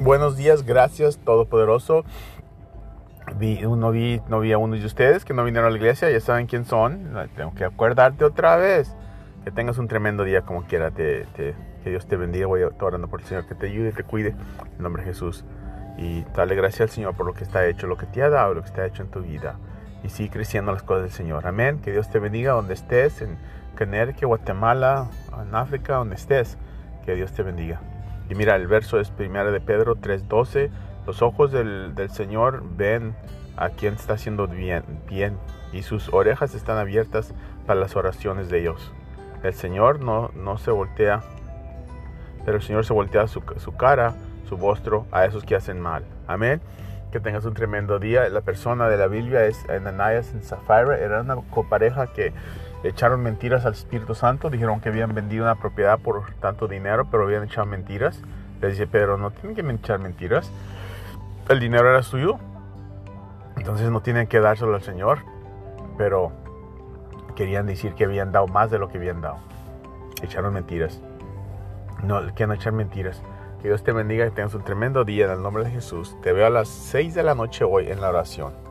Buenos días, gracias Todopoderoso. Vi, no, vi, no vi a uno de ustedes que no vinieron a la iglesia, ya saben quién son. Tengo que acordarte otra vez. Que tengas un tremendo día como quiera. Te, que Dios te bendiga. Voy orando por el Señor que te ayude te cuide. En nombre de Jesús. Y dale gracias al Señor por lo que está hecho, lo que te ha dado, lo que está hecho en tu vida. Y sigue creciendo las cosas del Señor. Amén. Que Dios te bendiga donde estés, en Connecticut, Guatemala, en África, donde estés. Que Dios te bendiga. Y mira, el verso es 1 de Pedro 3:12. Los ojos del, del, Señor ven a quien está haciendo bien, bien y sus orejas están abiertas para las oraciones de ellos. El Señor no, no se voltea, pero el Señor se voltea su, su cara, su rostro a esos que hacen mal. Amén. Que tengas un tremendo día. La persona de la Biblia es Ananias y Zafira. Era una pareja que echaron mentiras al Espíritu Santo, dijeron que habían vendido una propiedad por tanto dinero, pero habían echado mentiras. Les dice, pero no tienen que echar mentiras. El dinero era suyo, entonces no tienen que dárselo al Señor, pero querían decir que habían dado más de lo que habían dado. Echaron mentiras. No, que no echar mentiras. Que Dios te bendiga y tengas un tremendo día en el nombre de Jesús. Te veo a las 6 de la noche hoy en la oración.